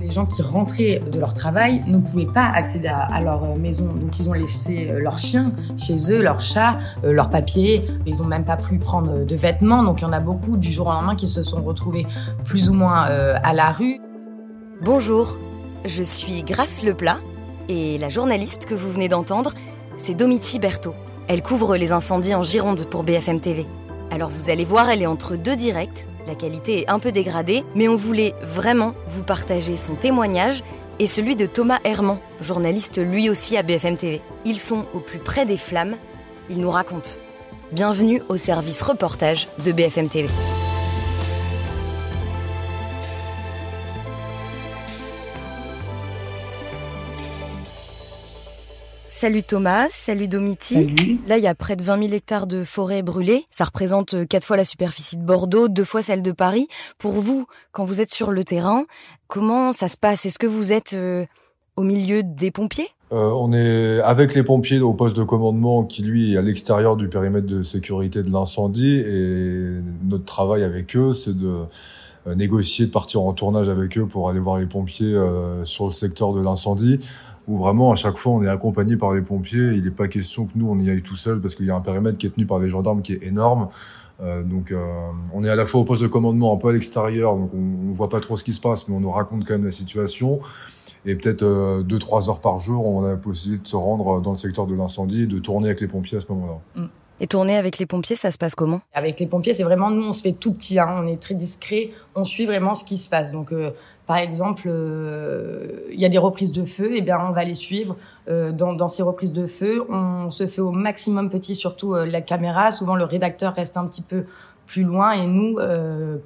Les gens qui rentraient de leur travail ne pouvaient pas accéder à, leur maison. Donc ils ont laissé leurs chiens chez eux, leurs chats, leurs papiers. Ils ont même pas pu prendre de vêtements. Donc il y en a beaucoup du jour au lendemain qui se sont retrouvés plus ou moins à la rue. Bonjour, je suis Grace Leplat et la journaliste que vous venez d'entendre, c'est Domiti Berthaud. Elle couvre les incendies en Gironde pour BFM TV. Alors vous allez voir, elle est entre deux directs. La qualité est un peu dégradée, mais on voulait vraiment vous partager son témoignage et celui de Thomas Herman, journaliste lui aussi à BFM TV. Ils sont au plus près des flammes, ils nous racontent. Bienvenue au service reportage de BFM TV. Salut Thomas, salut Domiti. Là, il y a près de 20 000 hectares de forêt brûlées. Ça représente euh, quatre fois la superficie de Bordeaux, deux fois celle de Paris. Pour vous, quand vous êtes sur le terrain, comment ça se passe? Est-ce que vous êtes euh, au milieu des pompiers? Euh, on est avec les pompiers au poste de commandement qui lui est à l'extérieur du périmètre de sécurité de l'incendie et notre travail avec eux c'est de négocier de partir en tournage avec eux pour aller voir les pompiers sur le secteur de l'incendie où vraiment à chaque fois on est accompagné par les pompiers. Il n'est pas question que nous on y aille tout seul parce qu'il y a un périmètre qui est tenu par les gendarmes qui est énorme. Euh, donc euh, on est à la fois au poste de commandement, un peu à l'extérieur, donc on, on voit pas trop ce qui se passe, mais on nous raconte quand même la situation. Et peut-être euh, deux trois heures par jour, on a la possibilité de se rendre dans le secteur de l'incendie et de tourner avec les pompiers à ce moment-là. Mm. Et tourner avec les pompiers, ça se passe comment? Avec les pompiers, c'est vraiment nous, on se fait tout petit, hein, on est très discret, on suit vraiment ce qui se passe. Donc euh, par exemple, euh, il y a des reprises de feu, et eh bien on va les suivre. Euh, dans, ces reprises de feu, on se fait au maximum petit, surtout euh, la caméra. Souvent, le rédacteur reste un petit peu plus loin et nous,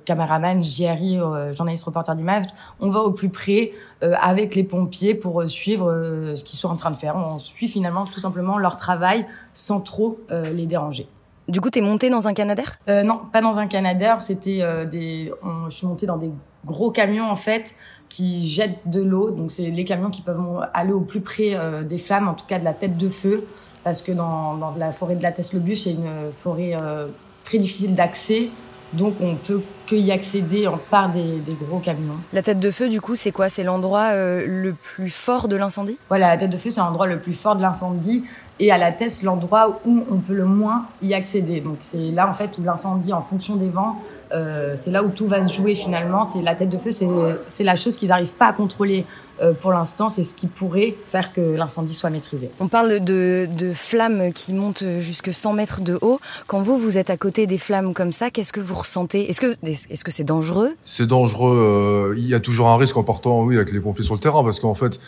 caméraman, JRI, journaliste reporter d'image, on va au plus près avec les pompiers pour suivre ce qu'ils sont en train de faire. On suit finalement tout simplement leur travail sans trop les déranger. Du coup, t'es monté dans un Canadair? Non, pas dans un Canadair. C'était des. On, je suis monté dans des gros camions en fait qui jettent de l'eau. Donc c'est les camions qui peuvent aller au plus près euh, des flammes, en tout cas de la tête de feu, parce que dans, dans la forêt de la Tesle-Bus, c'est une forêt euh, très difficile d'accès. Donc on peut que y accéder en part des, des, gros camions. La tête de feu, du coup, c'est quoi? C'est l'endroit euh, le plus fort de l'incendie? Voilà, la tête de feu, c'est l'endroit le plus fort de l'incendie. Et à la tête, l'endroit où on peut le moins y accéder. Donc c'est là, en fait, où l'incendie, en fonction des vents, euh, c'est là où tout va se jouer finalement. C'est la tête de feu, c'est la chose qu'ils n'arrivent pas à contrôler euh, pour l'instant. C'est ce qui pourrait faire que l'incendie soit maîtrisé. On parle de, de flammes qui montent jusque 100 mètres de haut. Quand vous, vous êtes à côté des flammes comme ça, qu'est-ce que vous ressentez? Est-ce que est-ce que c'est dangereux? C'est dangereux. Euh, il y a toujours un risque en partant, oui, avec les pompiers sur le terrain, parce qu'en fait,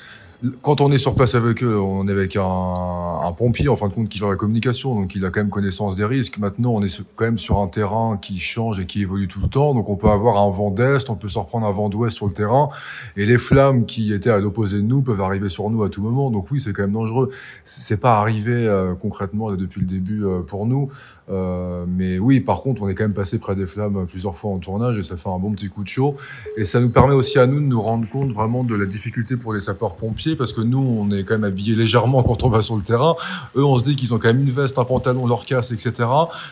quand on est sur place avec eux, on est avec un, un, pompier, en fin de compte, qui gère la communication, donc il a quand même connaissance des risques. Maintenant, on est quand même sur un terrain qui change et qui évolue tout le temps, donc on peut avoir un vent d'est, on peut se reprendre un vent d'ouest sur le terrain, et les flammes qui étaient à l'opposé de nous peuvent arriver sur nous à tout moment. Donc oui, c'est quand même dangereux. C'est pas arrivé euh, concrètement depuis le début euh, pour nous, euh, mais oui, par contre, on est quand même passé près des flammes plusieurs fois en tournage, et ça fait un bon petit coup de chaud, et ça nous permet aussi à nous de nous rendre compte vraiment de la difficulté pour les sapeurs-pompiers parce que nous, on est quand même habillés légèrement quand on va sur le terrain. Eux, on se dit qu'ils ont quand même une veste, un pantalon, leur casse, etc.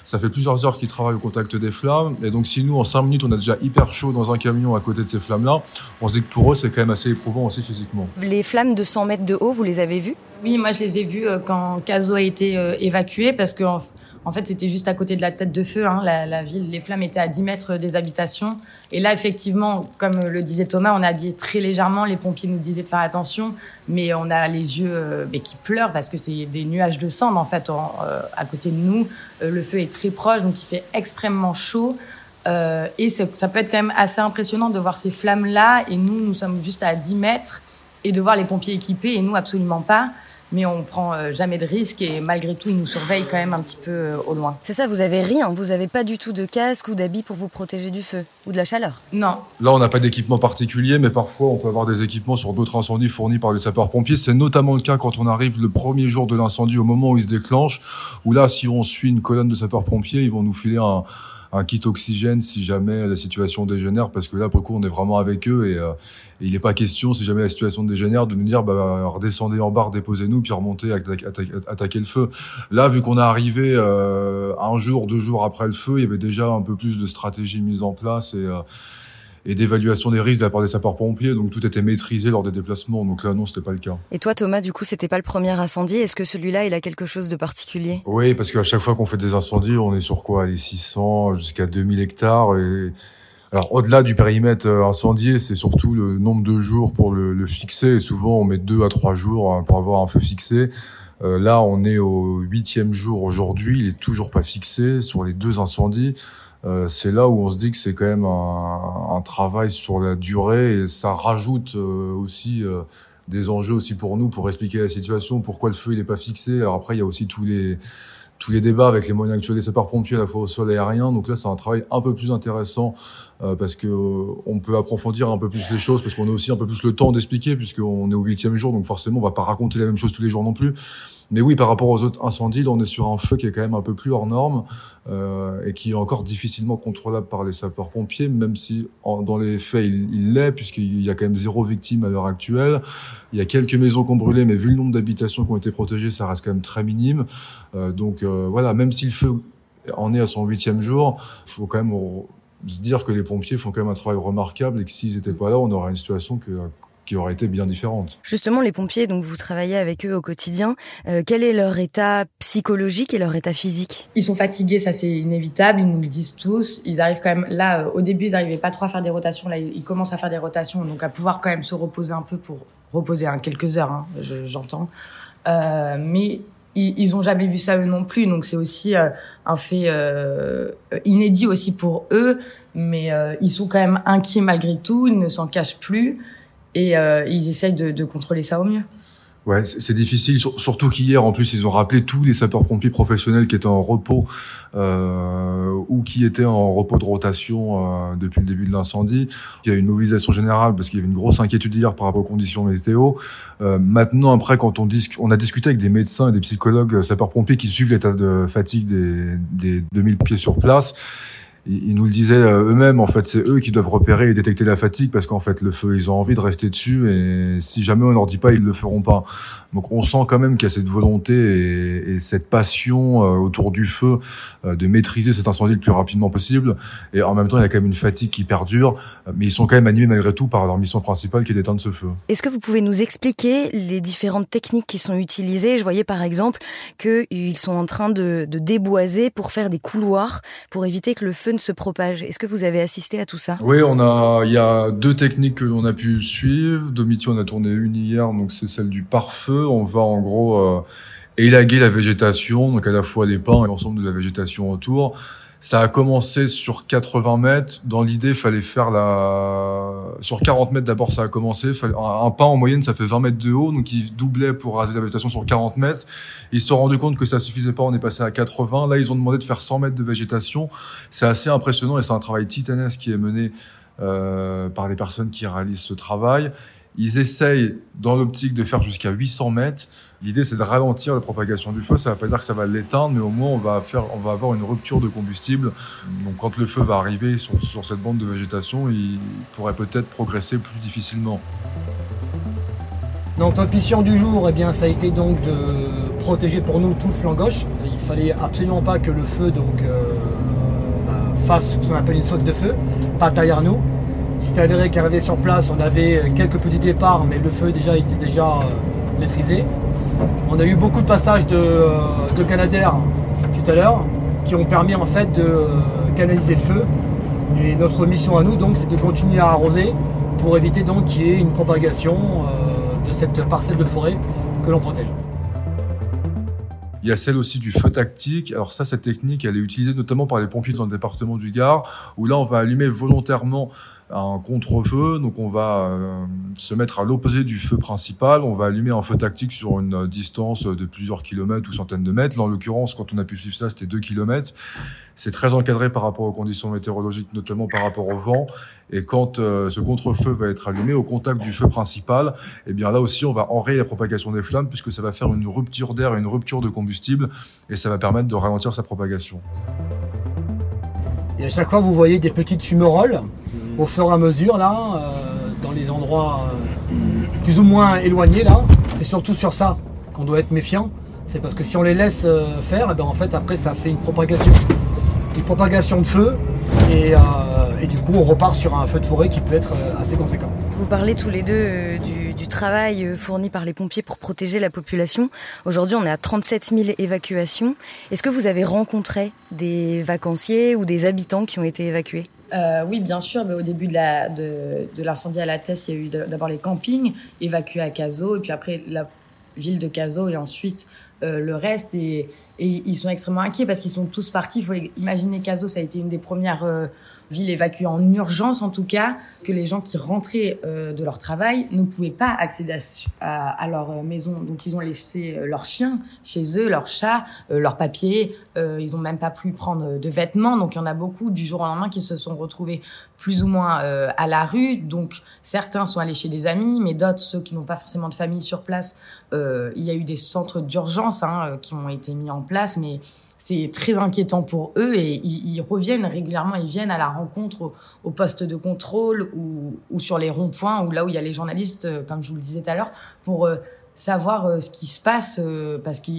Ça fait plusieurs heures qu'ils travaillent au contact des flammes. Et donc, si nous, en cinq minutes, on a déjà hyper chaud dans un camion à côté de ces flammes-là, on se dit que pour eux, c'est quand même assez éprouvant aussi physiquement. Les flammes de 100 mètres de haut, vous les avez vues? Oui, moi, je les ai vues euh, quand Caso a été euh, évacué parce que en fait, c'était juste à côté de la tête de feu. Hein, la, ville, les flammes étaient à 10 mètres des habitations. Et là, effectivement, comme le disait Thomas, on est habillé très légèrement. Les pompiers nous disaient de faire attention, mais on a les yeux euh, qui pleurent parce que c'est des nuages de cendres en fait euh, à côté de nous. Euh, le feu est très proche, donc il fait extrêmement chaud. Euh, et ça peut être quand même assez impressionnant de voir ces flammes-là. Et nous, nous sommes juste à 10 mètres et de voir les pompiers équipés et nous absolument pas mais on prend euh, jamais de risques et malgré tout, ils nous surveillent quand même un petit peu euh, au loin. C'est ça, vous avez rien, vous avez pas du tout de casque ou d'habits pour vous protéger du feu ou de la chaleur Non. Là, on n'a pas d'équipement particulier, mais parfois on peut avoir des équipements sur d'autres incendies fournis par les sapeurs-pompiers. C'est notamment le cas quand on arrive le premier jour de l'incendie, au moment où il se déclenche, où là, si on suit une colonne de sapeurs-pompiers, ils vont nous filer un un kit oxygène si jamais la situation dégénère, parce que là, pour le coup, on est vraiment avec eux et, euh, il n'est pas question, si jamais la situation dégénère, de nous dire, bah, redescendez en barre, déposez-nous, puis remontez, attaquer le feu. Là, vu qu'on est arrivé euh, un jour, deux jours après le feu, il y avait déjà un peu plus de stratégie mise en place et euh, et d'évaluation des risques de la part des sapeurs-pompiers. Donc tout était maîtrisé lors des déplacements. Donc là, non, c'était pas le cas. Et toi, Thomas, du coup, c'était pas le premier incendie. Est-ce que celui-là, il a quelque chose de particulier? Oui, parce qu'à chaque fois qu'on fait des incendies, on est sur quoi? Les 600 jusqu'à 2000 hectares. Et alors au-delà du périmètre euh, incendié, c'est surtout le nombre de jours pour le, le, fixer. Et souvent, on met deux à trois jours hein, pour avoir un feu fixé. Euh, là, on est au huitième jour aujourd'hui. Il est toujours pas fixé sur les deux incendies. Euh, c'est là où on se dit que c'est quand même un, un, travail sur la durée et ça rajoute euh, aussi euh, des enjeux aussi pour nous pour expliquer la situation, pourquoi le feu il est pas fixé. Alors après il y a aussi tous les tous les débats avec les moyens actuels des sapeurs-pompiers à la fois au sol et aérien. Donc là, c'est un travail un peu plus intéressant euh, parce que euh, on peut approfondir un peu plus les choses parce qu'on a aussi un peu plus le temps d'expliquer puisqu'on est au huitième jour. Donc forcément, on va pas raconter la même chose tous les jours non plus. Mais oui, par rapport aux autres incendies, on est sur un feu qui est quand même un peu plus hors norme euh, et qui est encore difficilement contrôlable par les sapeurs-pompiers, même si dans les faits, il l'est, puisqu'il y a quand même zéro victime à l'heure actuelle. Il y a quelques maisons qui ont brûlé, mais vu le nombre d'habitations qui ont été protégées, ça reste quand même très minime. Euh, donc euh, voilà, même si le feu en est à son huitième jour, faut quand même se dire que les pompiers font quand même un travail remarquable et que s'ils n'étaient pas là, on aurait une situation que qui aurait été bien différente. Justement, les pompiers, donc vous travaillez avec eux au quotidien. Euh, quel est leur état psychologique et leur état physique? Ils sont fatigués, ça c'est inévitable. Ils nous le disent tous. Ils arrivent quand même là. Au début, ils n'arrivaient pas trop à faire des rotations. Là, ils commencent à faire des rotations, donc à pouvoir quand même se reposer un peu pour reposer hein, quelques heures. Hein, J'entends. Euh, mais ils, ont jamais vu ça eux non plus, donc c'est aussi euh, un fait euh, inédit aussi pour eux. Mais euh, ils sont quand même inquiets malgré tout. Ils ne s'en cachent plus et euh, ils essayent de, de, contrôler ça au mieux. Ouais, c'est difficile, surtout qu'hier, en plus, ils ont rappelé tous les sapeurs-pompiers professionnels qui étaient en repos euh, ou qui étaient en repos de rotation euh, depuis le début de l'incendie. Il y a une mobilisation générale parce qu'il y avait une grosse inquiétude hier par rapport aux conditions météo. Euh, maintenant, après, quand on, dis on a discuté avec des médecins et des psychologues sapeurs-pompiers qui suivent l'état de fatigue des, des 2000 pieds sur place, ils nous le disaient euh, eux-mêmes, en fait, c'est eux qui doivent repérer et détecter la fatigue parce qu'en fait, le feu, ils ont envie de rester dessus et si jamais on leur dit pas, ils le feront pas. Donc, on sent quand même qu'il y a cette volonté et, et cette passion euh, autour du feu euh, de maîtriser cet incendie le plus rapidement possible. Et en même temps, il y a quand même une fatigue qui perdure, mais ils sont quand même animés malgré tout par leur mission principale qui est d'éteindre ce feu. Est-ce que vous pouvez nous expliquer les différentes techniques qui sont utilisées? Je voyais par exemple qu'ils sont en train de, de déboiser pour faire des couloirs pour éviter que le feu se propage. Est-ce que vous avez assisté à tout ça? Oui, on a, il y a deux techniques que l'on a pu suivre. Domiti, on a tourné une hier, donc c'est celle du pare-feu. On va en gros euh, élaguer la végétation, donc à la fois les pins et l'ensemble de la végétation autour. Ça a commencé sur 80 mètres. Dans l'idée, fallait faire la sur 40 mètres d'abord. Ça a commencé. Un pain en moyenne, ça fait 20 mètres de haut, donc ils doublaient pour raser la végétation sur 40 mètres. Ils se sont rendus compte que ça suffisait pas. On est passé à 80. Là, ils ont demandé de faire 100 mètres de végétation. C'est assez impressionnant et c'est un travail titanesque qui est mené euh, par les personnes qui réalisent ce travail. Ils essayent, dans l'optique, de faire jusqu'à 800 mètres. L'idée, c'est de ralentir la propagation du feu. Ça ne veut pas dire que ça va l'éteindre, mais au moins, on va, va avoir une rupture de combustible. Donc, quand le feu va arriver sur, cette bande de végétation, il pourrait peut-être progresser plus difficilement. Donc notre du jour, eh bien, ça a été donc de protéger pour nous tout flanc gauche. Il fallait absolument pas que le feu donc, euh, bah, fasse ce qu'on appelle une saute de feu, pas derrière nous. S'est avéré qu'arrivé sur place, on avait quelques petits départs, mais le feu déjà était déjà euh, maîtrisé. On a eu beaucoup de passages de, euh, de tout à l'heure, qui ont permis en fait de euh, canaliser le feu. Et notre mission à nous, donc, c'est de continuer à arroser pour éviter donc qu'il y ait une propagation de cette parcelle de forêt que l'on protège. Il y a celle aussi du feu tactique. Alors ça, cette technique, elle est utilisée notamment par les pompiers dans le département du Gard, où là, on va allumer volontairement un contre-feu. Donc on va euh, se mettre à l'opposé du feu principal. On va allumer un feu tactique sur une distance de plusieurs kilomètres ou centaines de mètres. Là, en l'occurrence, quand on a pu suivre ça, c'était deux kilomètres. C'est très encadré par rapport aux conditions météorologiques, notamment par rapport au vent. Et quand euh, ce contre-feu va être allumé au contact du feu principal, eh bien là aussi, on va enrayer la propagation des flammes puisque ça va faire une rupture d'air et une rupture de combustible et ça va permettre de ralentir sa propagation. Et à chaque fois, vous voyez des petites fumerolles au fur et à mesure, là, euh, dans les endroits euh, plus ou moins éloignés, là. C'est surtout sur ça qu'on doit être méfiant. C'est parce que si on les laisse euh, faire, et bien en fait, après, ça fait une propagation. des propagations de feu et, du coup on repart sur un feu de forêt qui peut être assez conséquent. Vous parlez tous les deux du, du, travail fourni par les pompiers pour protéger la population. Aujourd'hui on est à 37 000 évacuations. Est-ce que vous avez rencontré des vacanciers ou des habitants qui ont été évacués? Euh, oui, bien sûr. Mais au début de l'incendie à la Tesse, il y a eu d'abord les campings évacués à Cazaux, et puis après la ville de Cazaux, et ensuite euh, le reste. Et, et, ils sont extrêmement inquiets parce qu'ils sont tous partis. Il faut imaginer Cazaux, ça a été une des premières euh, ville évacuée en urgence en tout cas, que les gens qui rentraient euh, de leur travail ne pouvaient pas accéder à, leur euh, maison. Donc ils ont laissé euh, leurs chiens chez eux, leurs chats, leurs papiers. ils ont même pas pu prendre de vêtements. Donc il y en a beaucoup du jour au lendemain qui se sont retrouvés plus ou moins à la rue. Donc certains sont allés chez des amis, mais d'autres, ceux qui n'ont pas forcément de famille sur place, il y a eu des centres d'urgence hein, qui ont été mis en place, mais c'est très inquiétant pour eux et ils, reviennent régulièrement, ils viennent à la rencontre au, poste de contrôle ou, sur les ronds-points ou là où il y a les journalistes, euh, comme je vous le disais tout à l'heure, pour euh, savoir euh, ce qui se passe parce que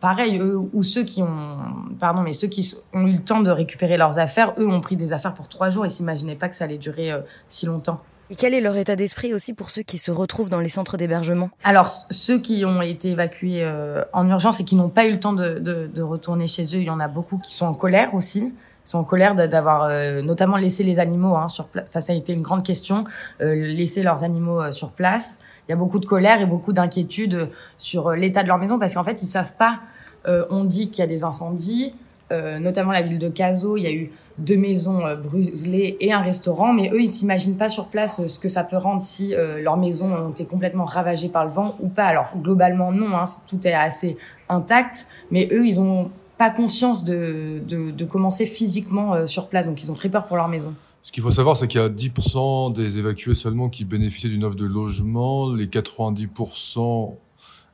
pareil eux ou ceux qui ont pardon mais ceux qui ont eu le temps de récupérer leurs affaires eux ont pris des affaires pour trois jours et s'imaginaient pas que ça allait durer si longtemps et quel est leur état d'esprit aussi pour ceux qui se retrouvent dans les centres d'hébergement? Alors, ceux qui ont été évacués euh, en urgence et qui n'ont pas eu le temps de, de, de, retourner chez eux, il y en a beaucoup qui sont en colère aussi. Sont en colère d'avoir euh, notamment laissé les animaux hein, sur place. Ça, ça a été une grande question, euh, laisser leurs animaux euh, sur place. Il y a beaucoup de colère et beaucoup d'inquiétude sur l'état de leur maison parce qu'en fait, ils savent pas. on dit qu'il y a des incendies, notamment la ville de Cazaux. Il y a eu deux maisons euh, brûlées et un restaurant, mais eux, ils s'imaginent pas sur place euh, ce que ça peut rendre si euh, leurs maisons ont été complètement ravagées par le vent ou pas. Alors globalement non, hein, tout est assez intact, mais eux, ils ont pas conscience de, de, commencer physiquement sur place, donc ils ont très peur pour leur maison. Ce qu'il faut savoir, c'est qu'il y a 10% des évacués seulement qui bénéficient d'une offre de logement. Les 90%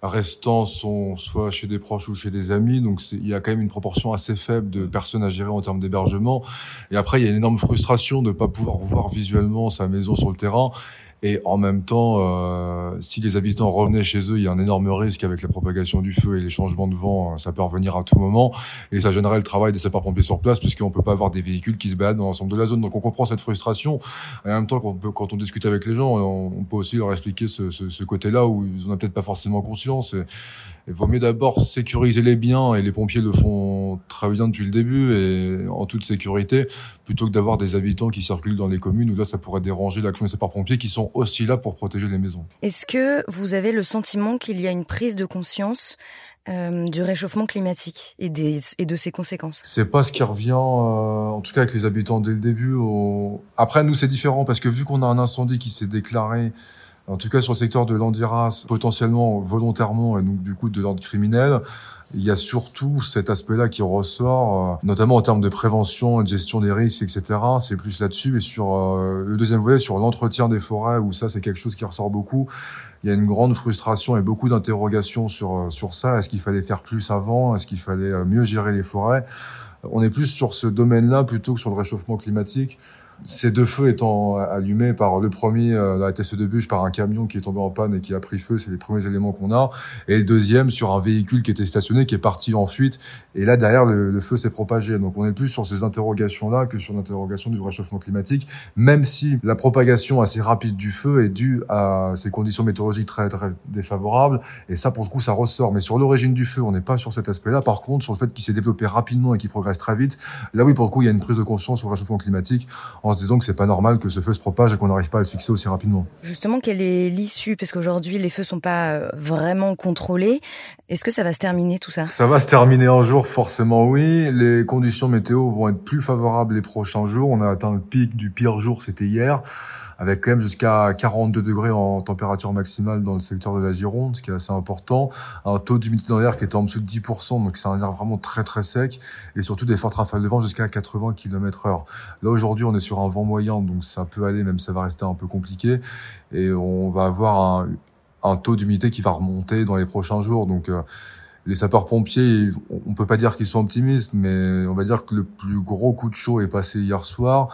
restants sont soit chez des proches ou chez des amis. Donc il y a quand même une proportion assez faible de personnes à gérer en termes d'hébergement. Et après, il y a une énorme frustration de ne pas pouvoir voir visuellement sa maison sur le terrain. Et en même temps, euh, si les habitants revenaient chez eux, il y a un énorme risque avec la propagation du feu et les changements de vent. Ça peut revenir à tout moment. Et ça gênerait le travail des sapeurs-pompiers sur place, puisqu'on peut pas avoir des véhicules qui se baladent dans l'ensemble de la zone. Donc on comprend cette frustration. Et en même temps, quand on, discute avec les gens, on, peut aussi leur expliquer ce, ce, ce côté-là où ils n'en ont peut-être pas forcément conscience. Il vaut mieux d'abord sécuriser les biens, et les pompiers le font très bien depuis le début, et en toute sécurité, plutôt que d'avoir des habitants qui circulent dans les communes où là, ça pourrait déranger l'action des sapeurs-pompiers qui sont aussi là pour protéger les maisons. Est-ce que vous avez le sentiment qu'il y a une prise de conscience euh, du réchauffement climatique et, des, et de ses conséquences? C'est pas ce qui revient, euh, en tout cas avec les habitants dès le début. Après, nous, c'est différent parce que vu qu'on a un incendie qui s'est déclaré en tout cas sur le secteur de l'andiras, potentiellement volontairement et donc du coup de l'ordre criminel, il y a surtout cet aspect-là qui ressort, euh, notamment en termes de prévention, de gestion des risques, etc. C'est plus là-dessus. Et sur euh, le deuxième volet, sur l'entretien des forêts, où ça c'est quelque chose qui ressort beaucoup. Il y a une grande frustration et beaucoup d'interrogations sur euh, sur ça. Est-ce qu'il fallait faire plus avant? Est-ce qu'il fallait mieux gérer les forêts? On est plus sur ce domaine-là plutôt que sur le réchauffement climatique. Ces deux feux étant allumés par le premier, euh, la TSE de bûche, par un camion qui est tombé en panne et qui a pris feu, c'est les premiers éléments qu'on a. Et le deuxième sur un véhicule qui était stationné, qui est parti en fuite. Et là, derrière, le, feu s'est propagé. Donc on est plus sur ces interrogations-là que sur l'interrogation du réchauffement climatique, même si la propagation assez rapide du feu est due à ces conditions météorologiques très, très défavorables. Et ça, pour le coup, ça ressort. Mais sur l'origine du feu, on n'est pas sur cet aspect-là. Par contre, sur le fait qu'il s'est développé rapidement et qu'il progresse très vite, là oui, pour le coup, il y a une prise de conscience le réchauffement climatique se disant que c'est pas normal que ce feu se propage et qu'on n'arrive pas à le fixer aussi rapidement. Justement, quelle est l'issue? Parce qu'aujourd'hui, les feux sont pas euh, vraiment contrôlés. Est-ce que ça va se terminer tout ça? Ça va se terminer un jour, forcément oui. Les conditions météo vont être plus favorables les prochains jours. On a atteint le pic du pire jour, c'était hier avec quand même jusqu'à 42 degrés en température maximale dans le secteur de la Gironde, ce qui est assez important. Un taux d'humidité dans l'air qui est en dessous de 10%, donc c'est un air vraiment très très sec, et surtout des fortes rafales de vent jusqu'à 80 km heure. Là aujourd'hui, on est sur un vent moyen, donc ça peut aller, même ça va rester un peu compliqué, et on va avoir un, un taux d'humidité qui va remonter dans les prochains jours, donc euh, les sapeurs-pompiers, on peut pas dire qu'ils sont optimistes, mais on va dire que le plus gros coup de chaud est passé hier soir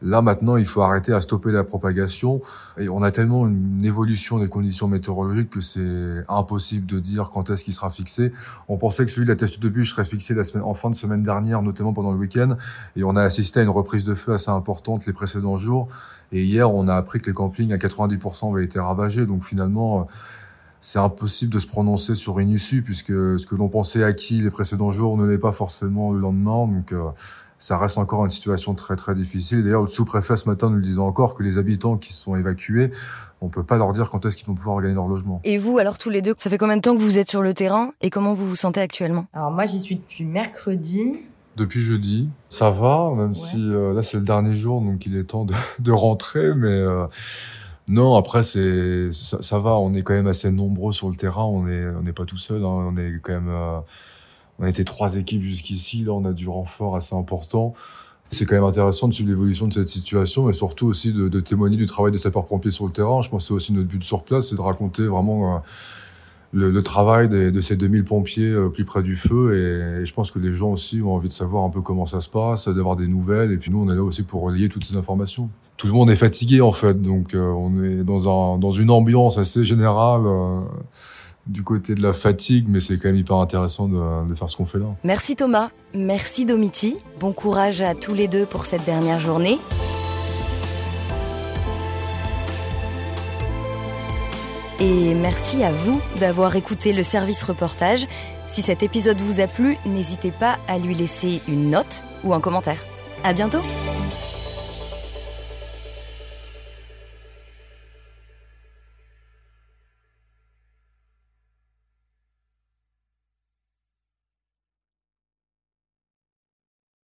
Là maintenant, il faut arrêter à stopper la propagation. Et on a tellement une évolution des conditions météorologiques que c'est impossible de dire quand est-ce qu'il sera fixé. On pensait que celui de la teste de bûche serait fixé la semaine, en fin de semaine dernière, notamment pendant le week-end. Et on a assisté à une reprise de feu assez importante les précédents jours. Et hier, on a appris que les campings à 90% avaient été ravagés. Donc finalement, c'est impossible de se prononcer sur une issue puisque ce que l'on pensait acquis les précédents jours ne l'est pas forcément le lendemain. Donc euh, ça reste encore une situation très très difficile. D'ailleurs, le sous-préfet ce matin nous le disait encore que les habitants qui sont évacués, on peut pas leur dire quand est-ce qu'ils vont pouvoir regagner leur logement. Et vous, alors tous les deux, ça fait combien de temps que vous êtes sur le terrain et comment vous vous sentez actuellement? Alors moi, j'y suis depuis mercredi. Depuis jeudi, ça va, même si euh, là c'est le dernier jour, donc il est temps de, de rentrer, mais euh, non, après c'est ça, ça, va, on est quand même assez nombreux sur le terrain, on est on n'est pas tout seul, hein, on est quand même euh, on été trois équipes jusqu'ici, là on a du renfort assez important. C'est quand même intéressant de suivre l'évolution de cette situation, mais surtout aussi de, témoigner du travail des sapeurs-pompiers sur le terrain. Je pense que c'est aussi notre but sur place, c'est de raconter vraiment le, le, travail de ces 2000 pompiers euh, plus près du feu et, je pense que les gens aussi ont envie de savoir un peu comment ça se passe, d'avoir des nouvelles et puis nous on est là aussi pour relayer toutes ces informations. Tout le monde est fatigué en fait, donc euh, on est dans, un, dans une ambiance assez générale euh, du côté de la fatigue, mais c'est quand même hyper intéressant de, faire ce qu'on fait là. Merci Thomas, merci Domiti, bon courage à tous les deux pour cette dernière journée. Et merci à vous d'avoir écouté le service reportage. Si cet épisode vous a plu, n'hésitez pas à lui laisser une note ou un commentaire. À bientôt!